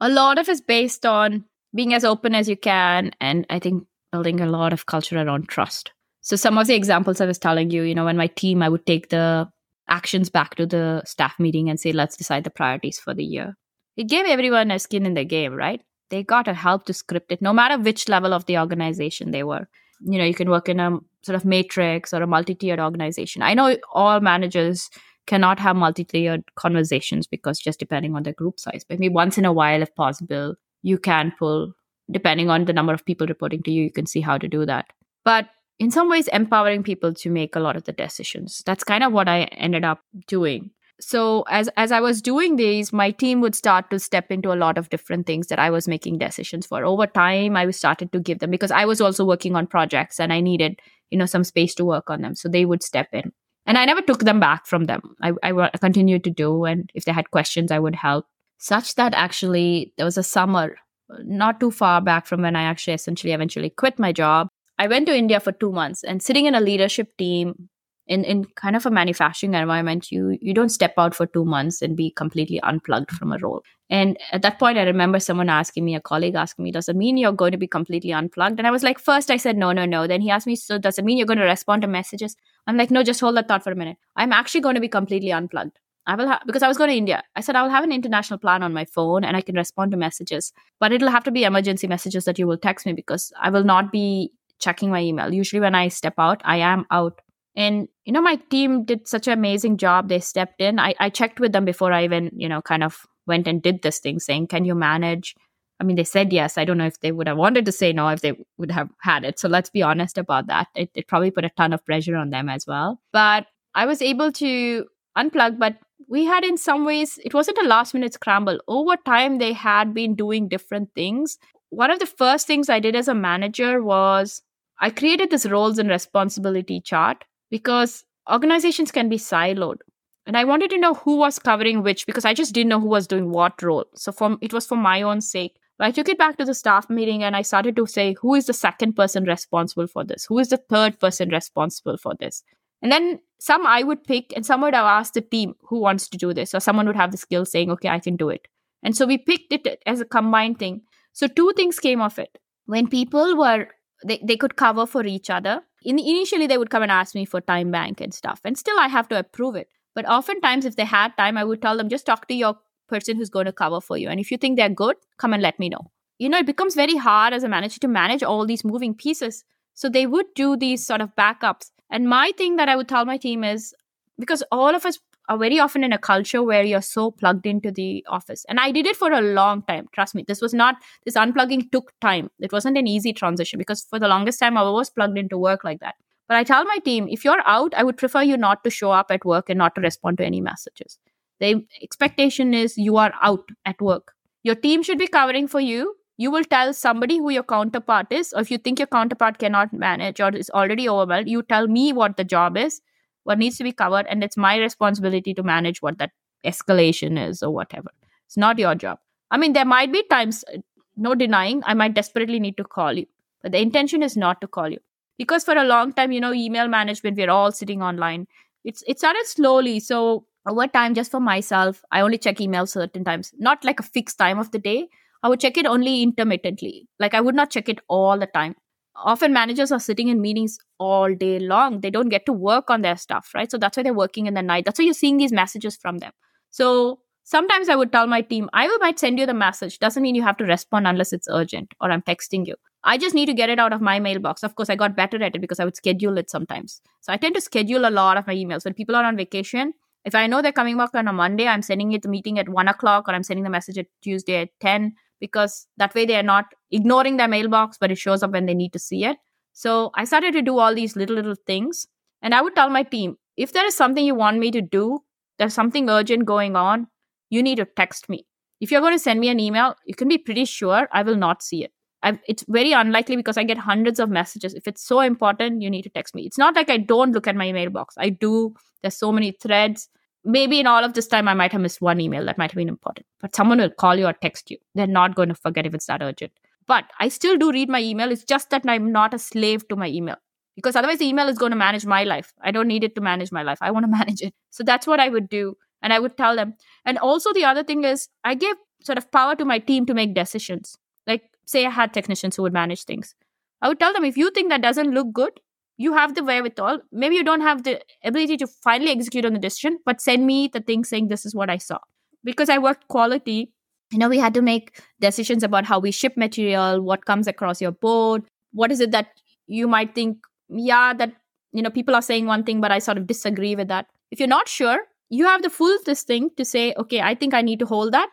A lot of it's based on being as open as you can and I think building a lot of culture around trust. So some of the examples I was telling you, you know, when my team I would take the actions back to the staff meeting and say let's decide the priorities for the year. It gave everyone a skin in the game, right? They got a help to script it no matter which level of the organization they were. You know, you can work in a sort of matrix or a multi-tiered organization. I know all managers cannot have multi-tiered conversations because just depending on the group size. But maybe once in a while, if possible, you can pull, depending on the number of people reporting to you, you can see how to do that. But in some ways, empowering people to make a lot of the decisions. That's kind of what I ended up doing. So as as I was doing these, my team would start to step into a lot of different things that I was making decisions for. Over time, I started to give them because I was also working on projects and I needed you know some space to work on them. So they would step in. And i never took them back from them. I, I continued to do and if they had questions i would help. Such that actually there was a summer not too far back from when i actually essentially eventually quit my job i went to india for two months. And sitting in a leadership team in in kind of a manufacturing environment you you don't step out for 2 months and be completely unplugged from a role. And at that point i remember someone asking me a colleague asking me does it mean you're going to be completely unplugged? And i was like first i said no no no. Then he asked me so does it mean you're going to respond to messages? I'm like no just hold that thought for a minute. I'm actually going to be completely unplugged. I will because I was going to India. I said I will have an international plan on my phone and I can respond to messages, but it'll have to be emergency messages that you will text me because I will not be checking my email. Usually, when I step out, I am out and, you know, my team did such an amazing job. They stepped in. I, I checked with them before I even, you know, kind of went and did this thing saying, can you manage? I mean, they said yes. I don't know if they would have wanted to say no if they would have had it. So let's be honest about that. It, it probably put a ton of pressure on them as well. But I was able to unplug, but we had in some ways, it wasn't a last minute scramble. Over time, they had been doing different things. One of the first things I did as a manager was I created this roles and responsibility chart because organizations can be siloed. And i wanted to know who was covering which because i just didn't know who was doing what role. So for it was for my own sake. I took it back to the staff meeting and i started to say who is the second person responsible for this? Who is the third person responsible for this? And then some i would pick and some would have asked the team who wants to do this? Or someone would have the skill saying okay i can do it. And so we picked it as a combined thing. So two things came of it. When people were they, they could cover for each other. In, initially they would come and ask me for time bank and stuff and still i have to approve it. But oftentimes if they had time i would tell them just talk to your person who's going to cover for you and if you think they're good come and let me know. You know it becomes very hard as a manager to manage all these moving pieces. So they would do these sort of backups. And my thing that i would tell my team is because all of us are very often in a culture where you're so plugged into the office. And I did it for a long time. Trust me, this was not, this unplugging took time. It wasn't an easy transition because for the longest time, I was plugged into work like that. But I tell my team, if you're out, I would prefer you not to show up at work and not to respond to any messages. The expectation is you are out at work. Your team should be covering for you. You will tell somebody who your counterpart is, or if you think your counterpart cannot manage or is already overwhelmed, you tell me what the job is what needs to be covered and it's my responsibility to manage what that escalation is or whatever. It's not your job. I mean there might be times uh, no denying i might desperately need to call you but the intention is not to call you. Because for a long time you know email management we're all sitting online. It's it started slowly so over time just for myself i only check email certain times not like a fixed time of the day. I would check it only intermittently. Like i would not check it all the time often managers are sitting in meetings all day long. They don't get to work on their stuff right? So that's why they're working in the night. That's why you're seeing these messages from them. So sometimes i would tell my team i might send you the message. Doesn't mean you have to respond unless it's urgent or i'm texting you. I just need to get it out of my mailbox. Of course i got better at it because i would schedule it sometimes. So i tend to schedule a lot of my emails. When people are on vacation If I know they're coming back on a Monday, I'm sending it the meeting at one o'clock or I'm sending the message at Tuesday at 10 because that way they are not ignoring their mailbox, but it shows up when they need to see it. So I started to do all these little, little things. And I would tell my team if there is something you want me to do, there's something urgent going on, you need to text me. If you're going to send me an email, you can be pretty sure I will not see it. I've, it's very unlikely because I get hundreds of messages. If it's so important, you need to text me. It's not like I don't look at my mailbox. I do. There's so many threads. Maybe in all of this time, I might have missed one email that might have been important, but someone will call you or text you. They're not going to forget if it's that urgent. But I still do read my email. It's just that I'm not a slave to my email because otherwise the email is going to manage my life. I don't need it to manage my life. I want to manage it. So that's what I would do. And I would tell them. And also, the other thing is, I give sort of power to my team to make decisions. Like, say I had technicians who would manage things. I would tell them if you think that doesn't look good, you have the wherewithal. Maybe you don't have the ability to finally execute on the decision, but send me the thing saying this is what I saw. Because I worked quality, you know, we had to make decisions about how we ship material, what comes across your board, what is it that you might think, yeah, that, you know, people are saying one thing, but I sort of disagree with that. If you're not sure, you have the full this thing to say, okay, I think I need to hold that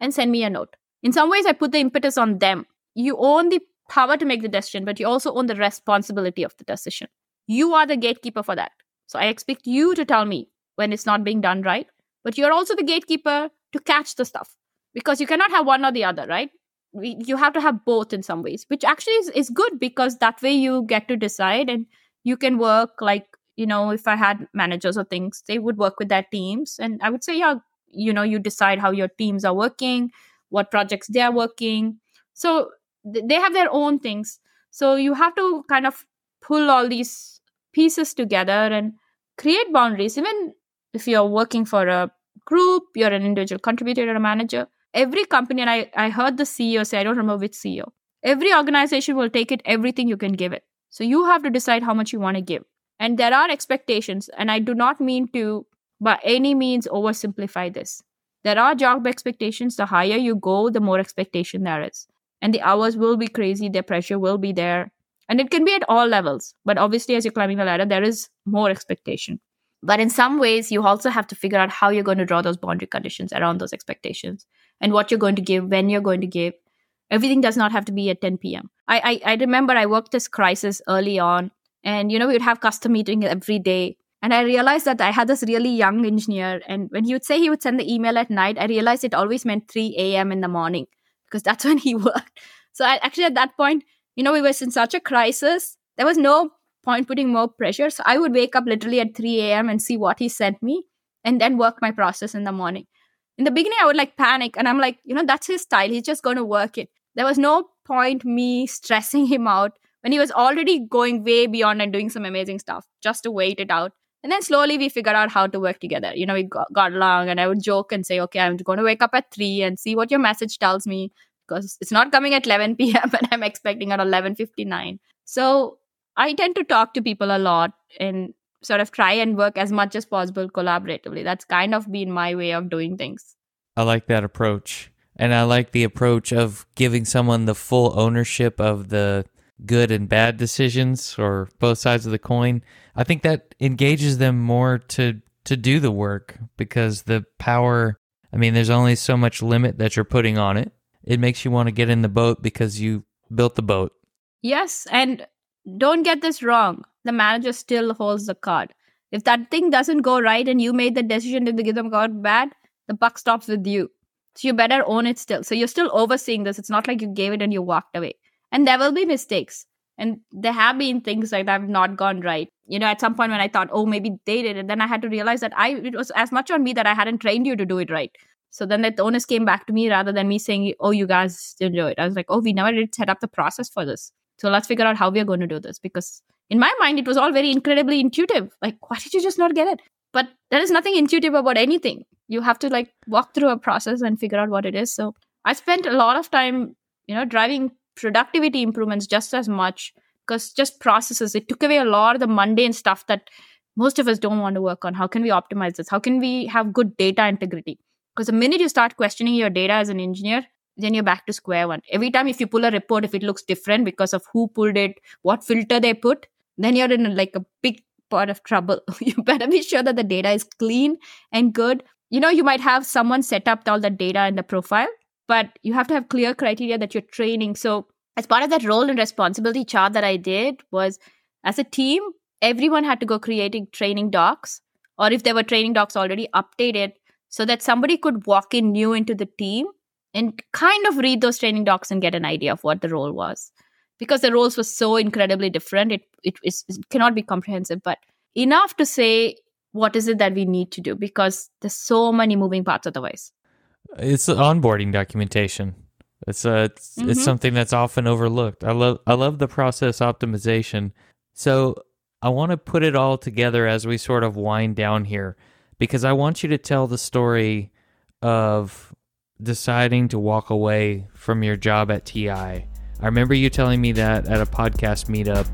and send me a note. In some ways, I put the impetus on them you own the power to make the decision, but you also own the responsibility of the decision. You are the gatekeeper for that. So I expect you to tell me when it's not being done right, but you're also the gatekeeper to catch the stuff because you cannot have one or the other, right? We, you have to have both in some ways, which actually is, is good because that way you get to decide and you can work like, you know, if I had managers or things, they would work with their teams. And I would say, yeah, you know, you decide how your teams are working, what projects they are working. So they have their own things. So you have to kind of pull all these pieces together and create boundaries. Even if you're working for a group you're an individual contributor or a manager every company and I, I heard the ceo say i don't remember which ceo every organization will take it everything you can give it. So you have to decide how much you want to give. And there are expectations and i do not mean to by any means oversimplify this. There are job expectations. The higher you go the more expectation there is and the hours will be crazy the pressure will be there and it can be at all levels but obviously as you're climbing the ladder there is more expectation but in some ways you also have to figure out how you're going to draw those boundary conditions around those expectations and what you're going to give when you're going to give everything does not have to be at 10 p.m i i, I remember i worked this crisis early on and you know we would have custom meetings every day and I realized that I had this really young engineer. And when he would say he would send the email at night, I realized it always meant 3 a.m. in the morning because that's when he worked. So I, actually, at that point, you know, we were in such a crisis. There was no point putting more pressure. So I would wake up literally at 3 a.m. and see what he sent me and then work my process in the morning. In the beginning, I would like panic and I'm like, you know, that's his style. He's just going to work it. There was no point me stressing him out when he was already going way beyond and doing some amazing stuff just to wait it out. And then slowly we figured out how to work together. You know, we got, got along and I would joke and say, okay, I'm going to wake up at 3 and see what your message tells me because it's not coming at 11 p.m. and I'm expecting at 11:59. So I tend to talk to people a lot and sort of try and work as much as possible collaboratively. That's kind of been my way of doing things. I like that approach. And I like the approach of giving someone the full ownership of the good and bad decisions or both sides of the coin. I think that engages them more to to do the work because the power I mean there's only so much limit that you're putting on it. It makes you want to get in the boat because you built the boat. Yes, and don't get this wrong. The manager still holds the card. If that thing doesn't go right and you made the decision to give them card bad, the buck stops with you. So you better own it still. So you're still overseeing this. It's not like you gave it and you walked away. And there will be mistakes. And there have been things like that have not gone right. You know, at some point when I thought, oh, maybe they did, and then I had to realize that I it was as much on me that I hadn't trained you to do it right. So then that the onus came back to me rather than me saying, oh, you guys didn't do it. I was like, oh, we never did set up the process for this. So let's figure out how we are going to do this. Because in my mind, it was all very incredibly intuitive. Like, why did you just not get it? But there is nothing intuitive about anything. You have to like walk through a process and figure out what it is. So I spent a lot of time, you know, driving productivity improvements just as much because just processes it took away a lot of the mundane stuff that most of us don't want to work on how can we optimize this how can we have good data integrity because the minute you start questioning your data as an engineer then you're back to square one every time if you pull a report if it looks different because of who pulled it what filter they put then you're in like a big part of trouble. you better be sure that the data is clean and good. You know, you might have someone set up all the data in the profile, but you have to have clear criteria that you're training. So, as part of that role and responsibility chart that I did was as a team, everyone had to go creating training docs, or if there were training docs already updated, so that somebody could walk in new into the team and kind of read those training docs and get an idea of what the role was because the roles were so incredibly different it, it, it cannot be comprehensive but enough to say what is it that we need to do because there's so many moving parts otherwise it's onboarding documentation. It's a it's, mm-hmm. it's something that's often overlooked. I love i love the process optimization. So i want to put it all together as we sort of wind down here because i want you to tell the story of deciding to walk away from your job at TI I remember you telling me that at a podcast meetup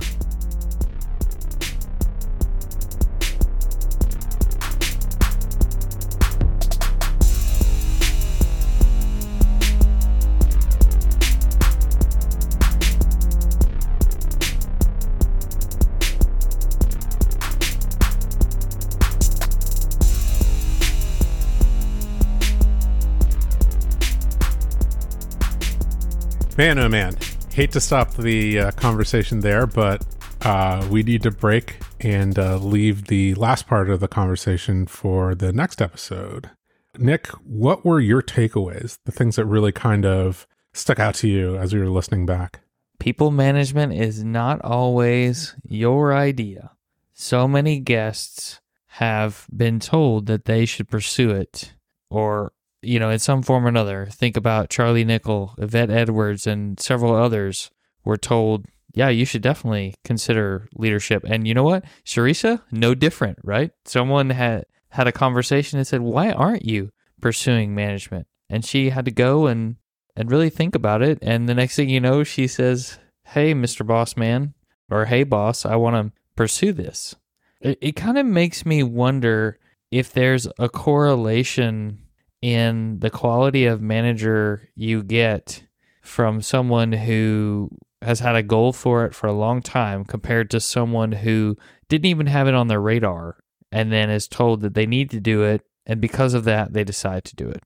Man, oh man hate to stop the uh, conversation there, but uh, we need to break and uh, leave the last part of the conversation for the next episode. Nick, what were your takeaways? The things that really kind of stuck out to you as you were listening back? People management is not always your idea. So many guests have been told that they should pursue it or you know, in some form or another. Think about Charlie Nickel, Yvette Edwards, and several others were told, yeah, you should definitely consider leadership. And you know what? Sirisha, no different, right? Someone had had a conversation and said, why aren't you pursuing management? And she had to go and and really think about it. And the next thing you know, she says, hey, Mr. Boss Man, or hey, boss, I want to pursue this. It, it kind of makes me wonder if there's a correlation in the quality of manager you get from someone who has had a goal for it for a long time compared to someone who didn't even have it on their radar and then is told that they need to do it and because of that they decide to do it.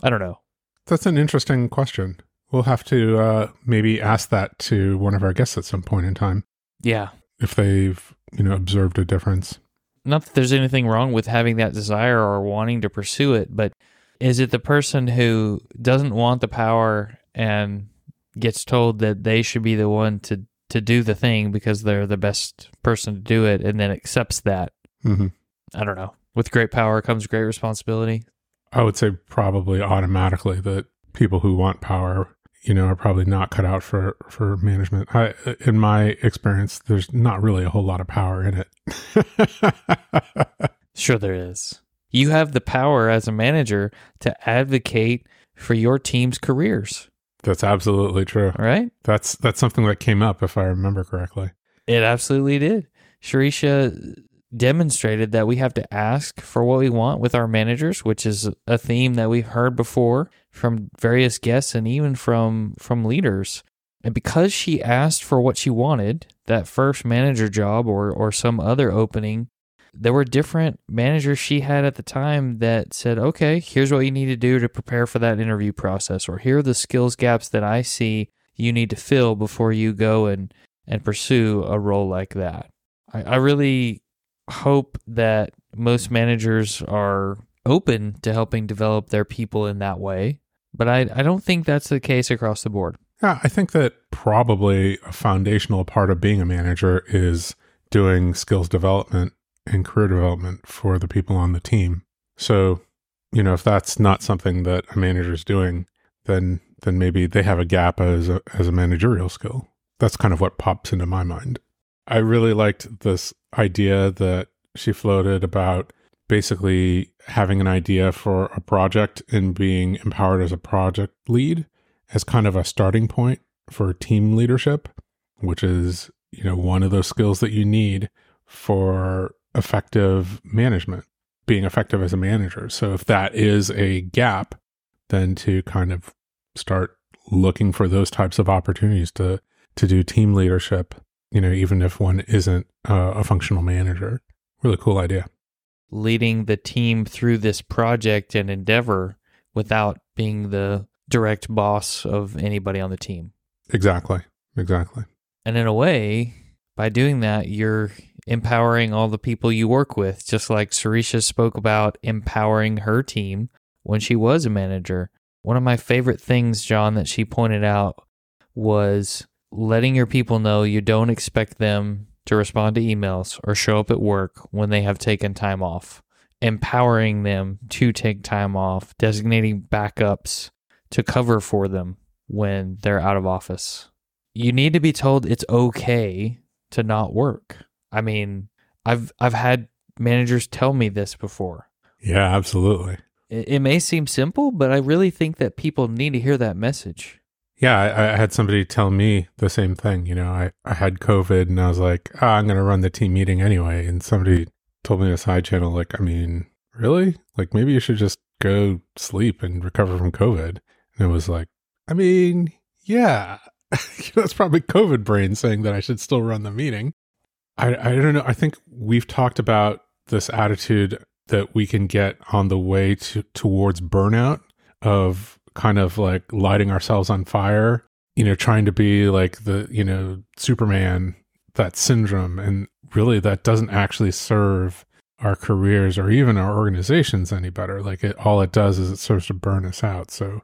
I don't know. That's an interesting question. We'll have to uh, maybe ask that to one of our guests at some point in time. Yeah. If they've you know observed a difference. Not that there's anything wrong with having that desire or wanting to pursue it but is it the person who doesn't want the power and gets told that they should be the one to to do the thing because they're the best person to do it and then accepts that? Mm-hmm. i don't know. With great power comes great responsibility. I would say probably automatically that people who want power you know are probably not cut out for for management. I in my experience there's not really a whole lot of power in it. Sure there is you have the power as a manager to advocate for your team's careers. That's absolutely true. Right? That's that's something that came up if I remember correctly. It absolutely did. Sirisha demonstrated that we have to ask for what we want with our managers, which is a theme that we've heard before from various guests and even from from leaders. And because she asked for what she wanted, that first manager job or or some other opening there were different managers she had at the time that said, okay, here's what you need to do to prepare for that interview process, or here are the skills gaps that I see you need to fill before you go and, and pursue a role like that. I, I really hope that most managers are open to helping develop their people in that way, but I, I don't think that's the case across the board. Yeah, I think that probably a foundational part of being a manager is doing skills development and career development for the people on the team. So, you know, if that's not something that a manager is doing, then then maybe they have a gap as a as a managerial skill. That's kind of what pops into my mind. I really liked this idea that she floated about basically having an idea for a project and being empowered as a project lead as kind of a starting point for team leadership, which is, you know, one of those skills that you need for effective management, being effective as a manager. So if that is a gap, then to kind of start looking for those types of opportunities to to do team leadership, you know, even if one isn't uh, a functional manager. Really cool idea. Leading the team through this project and endeavor without being the direct boss of anybody on the team. Exactly. Exactly. And in a way, by doing that, you're empowering all the people you work with, just like Sirisha spoke about empowering her team when she was a manager. One of my favorite things, John, that she pointed out was letting your people know you don't expect them to respond to emails or show up at work when they have taken time off, empowering them to take time off, designating backups to cover for them when they're out of office. You need to be told it's okay to not work. I mean, I've I've had managers tell me this before. Yeah, absolutely. It, it may seem simple, but I really think that people need to hear that message. Yeah, I, I, had somebody tell me the same thing. You know, I, I had COVID and I was like, oh, I'm going to run the team meeting anyway. And somebody told me in a side channel, like, I mean, really? Like, maybe you should just go sleep and recover from COVID. And it was like, I mean, yeah, that's probably COVID brain saying that I should still run the meeting. I, I don't know. I think we've talked about this attitude that we can get on the way to towards burnout of kind of like lighting ourselves on fire, you know, trying to be like the, you know, Superman, that syndrome. And really, that doesn't actually serve our careers or even our organizations any better. Like it, all it does is it serves to burn us out. So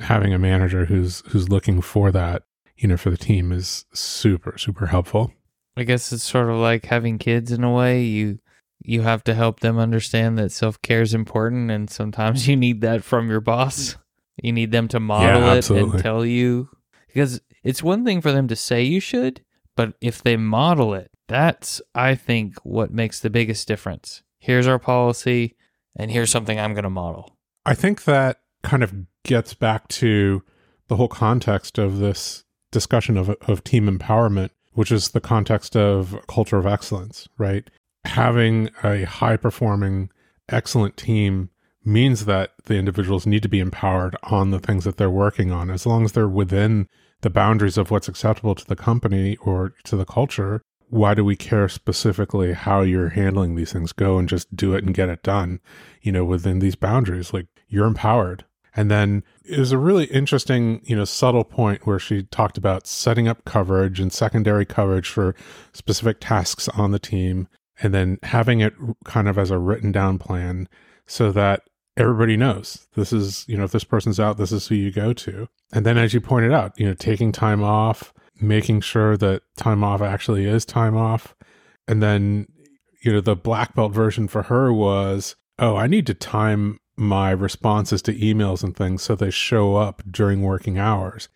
having a manager who's, who's looking for that, you know, for the team is super, super helpful. I guess it's sort of like having kids in a way. You, you have to help them understand that self care is important, and sometimes you need that from your boss. You need them to model Yeah, it and tell you because it's one thing for them to say you should, but if they model it, that's I think what makes the biggest difference. Here's our policy and here's something I'm going to model. I think that kind of gets back to the whole context of this discussion of, of team empowerment, which is the context of culture of excellence, right? Having a high performing, excellent team means that the individuals need to be empowered on the things that they're working on. As long as they're within the boundaries of what's acceptable to the company or to the culture, why do we care specifically how you're handling these things? Go and just do it and get it done, you know, within these boundaries. Like you're empowered. And then it was a really interesting, you know, subtle point where she talked about setting up coverage and secondary coverage for specific tasks on the team, and then having it kind of as a written down plan so that everybody knows this is, you know, if this person's out, this is who you go to. And then, as you pointed out, you know, taking time off, making sure that time off actually is time off. And then, you know, the black belt version for her was, oh, I need to time my responses to emails and things so they show up during working hours.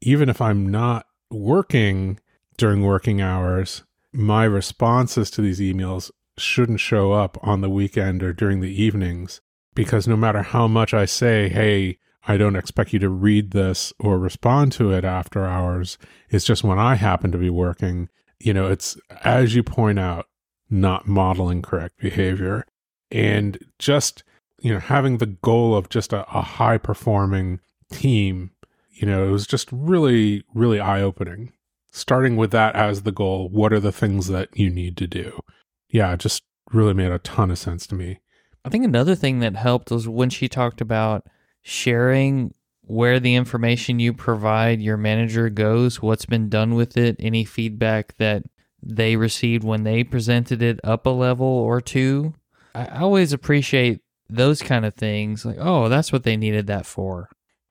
Even if I'm not working during working hours, my responses to these emails shouldn't show up on the weekend or during the evenings because no matter how much I say, hey, I don't expect you to read this or respond to it after hours, it's just when I happen to be working. You know, it's as you point out, not modeling correct behavior and just you know having the goal of just a, a high performing team you know it was just really really eye opening starting with that as the goal what are the things that you need to do? Yeah it just really made a ton of sense to me. I think another thing that helped was when she talked about sharing where the information you provide your manager goes, what's been done with it, any feedback that they received when they presented it up a level or two. I always appreciate those kind of things. Like, oh, that's what they needed that for.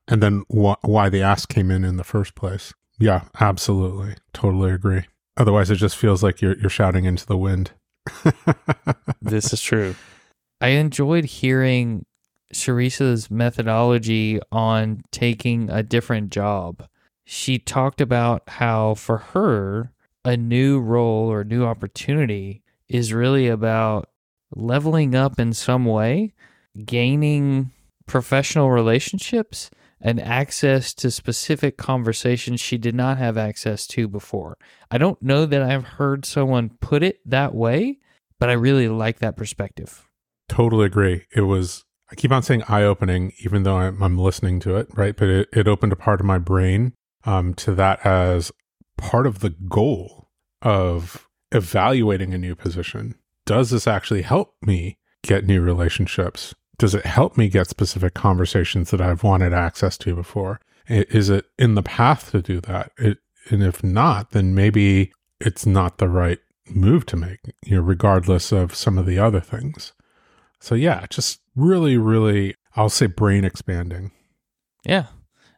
and then wh- why the ask came in in the first place yeah absolutely totally agree otherwise it just feels like you're you're shouting into the wind This is true. I enjoyed hearing Sirisha's methodology on taking a different job. She talked about how for her, a new role or new opportunity is really about leveling up in some way, gaining professional relationships and access to specific conversations she did not have access to before. I don't know that I've heard someone put it that way, but I really like that perspective. Totally agree. It was, I keep on saying eye opening, even though I'm, I'm listening to it, right? But it, it opened a part of my brain um, to that as part of the goal of evaluating a new position does this actually help me get new relationships? Does it help me get specific conversations that I've wanted access to before? Is it in the path to do that? It, and if not, then maybe it's not the right move to make, you know, regardless of some of the other things. So yeah, just really, really, I'll say brain expanding. Yeah.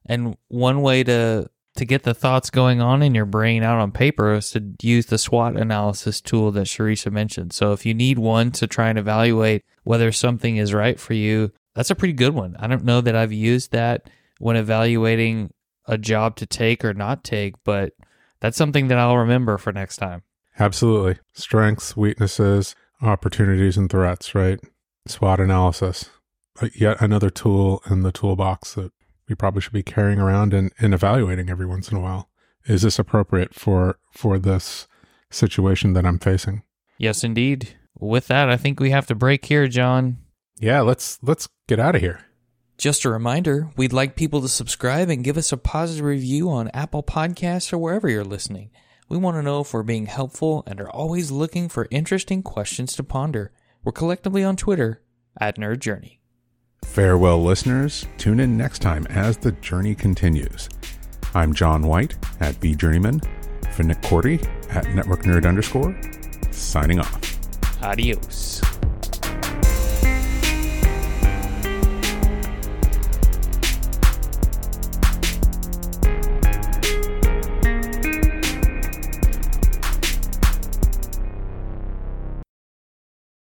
And one way to to get the thoughts going on in your brain out on paper is to use the SWOT analysis tool that Sirisha mentioned. So if you need one to try and evaluate whether something is right for you, that's a pretty good one. I don't know that I've used that when evaluating a job to take or not take, but that's something that I'll remember for next time. Absolutely. Strengths, weaknesses, opportunities, and threats, right? SWOT analysis. Yet another tool in the toolbox that we probably should be carrying around and, and evaluating every once in a while. Is this appropriate for for this situation that I'm facing? Yes, indeed. With that, I think we have to break here, John. Yeah, let's let's get out of here. Just a reminder, we'd like people to subscribe and give us a positive review on Apple Podcasts or wherever you're listening. We want to know if we're being helpful and are always looking for interesting questions to ponder. We're collectively on Twitter at Nerd Journey. Farewell, listeners. Tune in next time as the journey continues. I'm John White at vJourneyman, for Nick Korte at Network Nerd underscore, signing off. Adios.